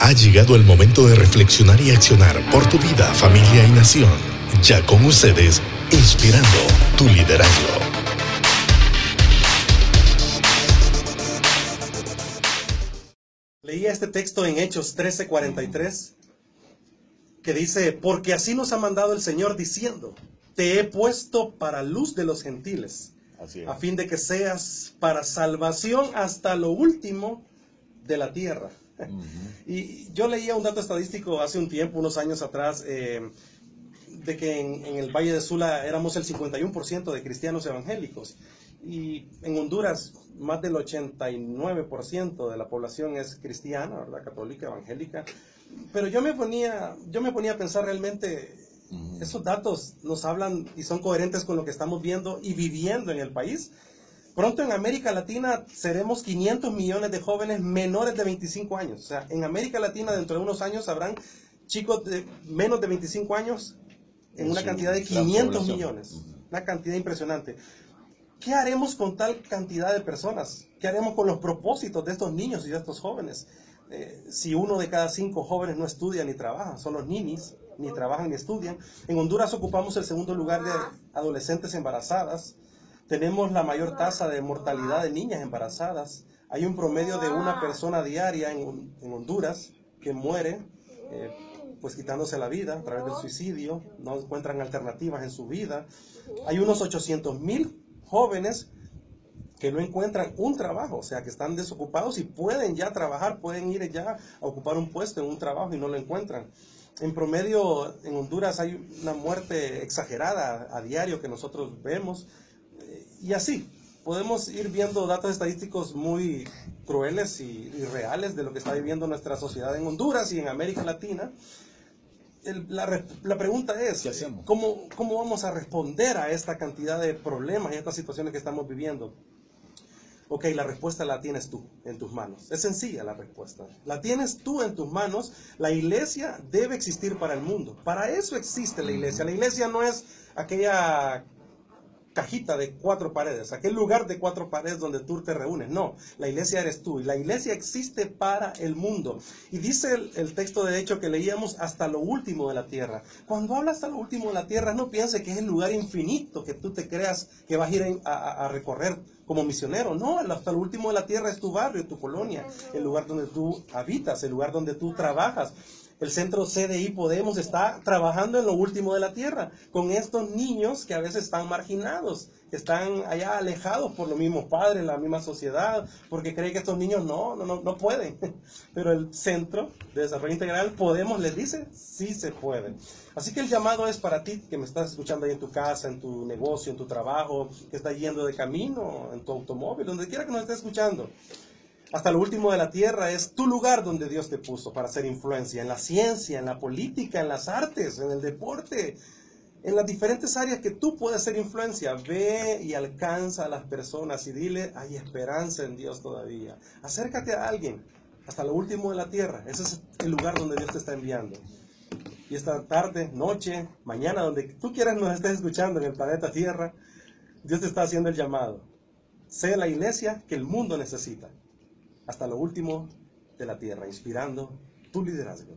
Ha llegado el momento de reflexionar y accionar por tu vida, familia y nación. Ya con ustedes, inspirando tu liderazgo. Leía este texto en Hechos 13:43 que dice, porque así nos ha mandado el Señor diciendo, te he puesto para luz de los gentiles, a fin de que seas para salvación hasta lo último de la tierra. Y yo leía un dato estadístico hace un tiempo, unos años atrás, eh, de que en, el Valle de Sula éramos el 51% de cristianos evangélicos. Y en Honduras, más del 89% de la población es cristiana, ¿verdad? católica, evangélica. Pero yo me ponía, yo me ponía a pensar realmente, esos datos nos hablan y son coherentes con lo que estamos viendo y viviendo en el país. Pronto en América Latina seremos 500 millones de jóvenes menores de 25 años. O sea, en América Latina dentro de unos años habrán chicos de menos de 25 años en una cantidad de 500 millones. Una cantidad impresionante. ¿Qué haremos con tal cantidad de personas? ¿Qué haremos con los propósitos de estos niños y de estos jóvenes? Eh, si uno de cada cinco jóvenes no estudia ni trabaja, son los ninis, ni trabajan ni estudian. En Honduras ocupamos el segundo lugar de adolescentes embarazadas. Tenemos la mayor tasa de mortalidad de niñas embarazadas. Hay un promedio de una persona diaria en, Honduras que muere, eh, pues quitándose la vida a través del suicidio, no encuentran alternativas en su vida. Hay unos 800 mil jóvenes que no encuentran un trabajo, o sea, que están desocupados y pueden ya trabajar, pueden ir ya a ocupar un puesto en un trabajo y no lo encuentran. En promedio, en Honduras hay una muerte exagerada a diario que nosotros vemos y así, podemos ir viendo datos estadísticos muy crueles y, reales de lo que está viviendo nuestra sociedad en Honduras y en América Latina. la, la, pregunta es, ¿cómo, ¿cómo vamos a responder a esta cantidad de problemas y a estas situaciones que estamos viviendo? Ok, la respuesta la tienes tú en tus manos. Es sencilla la respuesta. La tienes tú en tus manos. La iglesia debe existir para el mundo. Para eso existe la iglesia. La iglesia no es aquella cajita de cuatro paredes, aquel lugar de cuatro paredes donde tú te reúnes. No, la iglesia eres tú y la iglesia existe para el mundo. Y dice el, texto de hecho que leíamos hasta lo último de la tierra. Cuando habla hasta lo último de la tierra, no piense que es el lugar infinito que tú te creas que vas a ir a, recorrer como misionero. No, hasta lo último de la tierra es tu barrio, tu colonia, el lugar donde tú habitas, el lugar donde tú trabajas. El centro CDI Podemos está trabajando en lo último de la tierra, con estos niños que a veces están marginados, están allá alejados por los mismos padres, la misma sociedad, porque creen que estos niños no, no, no, no pueden. Pero el Centro de Desarrollo Integral Podemos les dice, sí se puede. Así que el llamado es para ti que me estás escuchando ahí en tu casa, en tu negocio, en tu trabajo, que estás yendo de camino, en tu automóvil, donde quiera que nos esté escuchando hasta lo último de la tierra es tu lugar donde Dios te puso para hacer influencia, en la ciencia, en la política, en las artes, en el deporte, en las diferentes áreas que tú puedes hacer influencia. Ve y alcanza a las personas y dile, hay esperanza en Dios todavía. Acércate a alguien hasta lo último de la tierra. Ese es el lugar donde Dios te está enviando. Y esta tarde, noche, mañana, donde tú quieras nos estés escuchando en el planeta Tierra, Dios te está haciendo el llamado. Sé la iglesia que el mundo necesita hasta lo último de la tierra, inspirando tu liderazgo.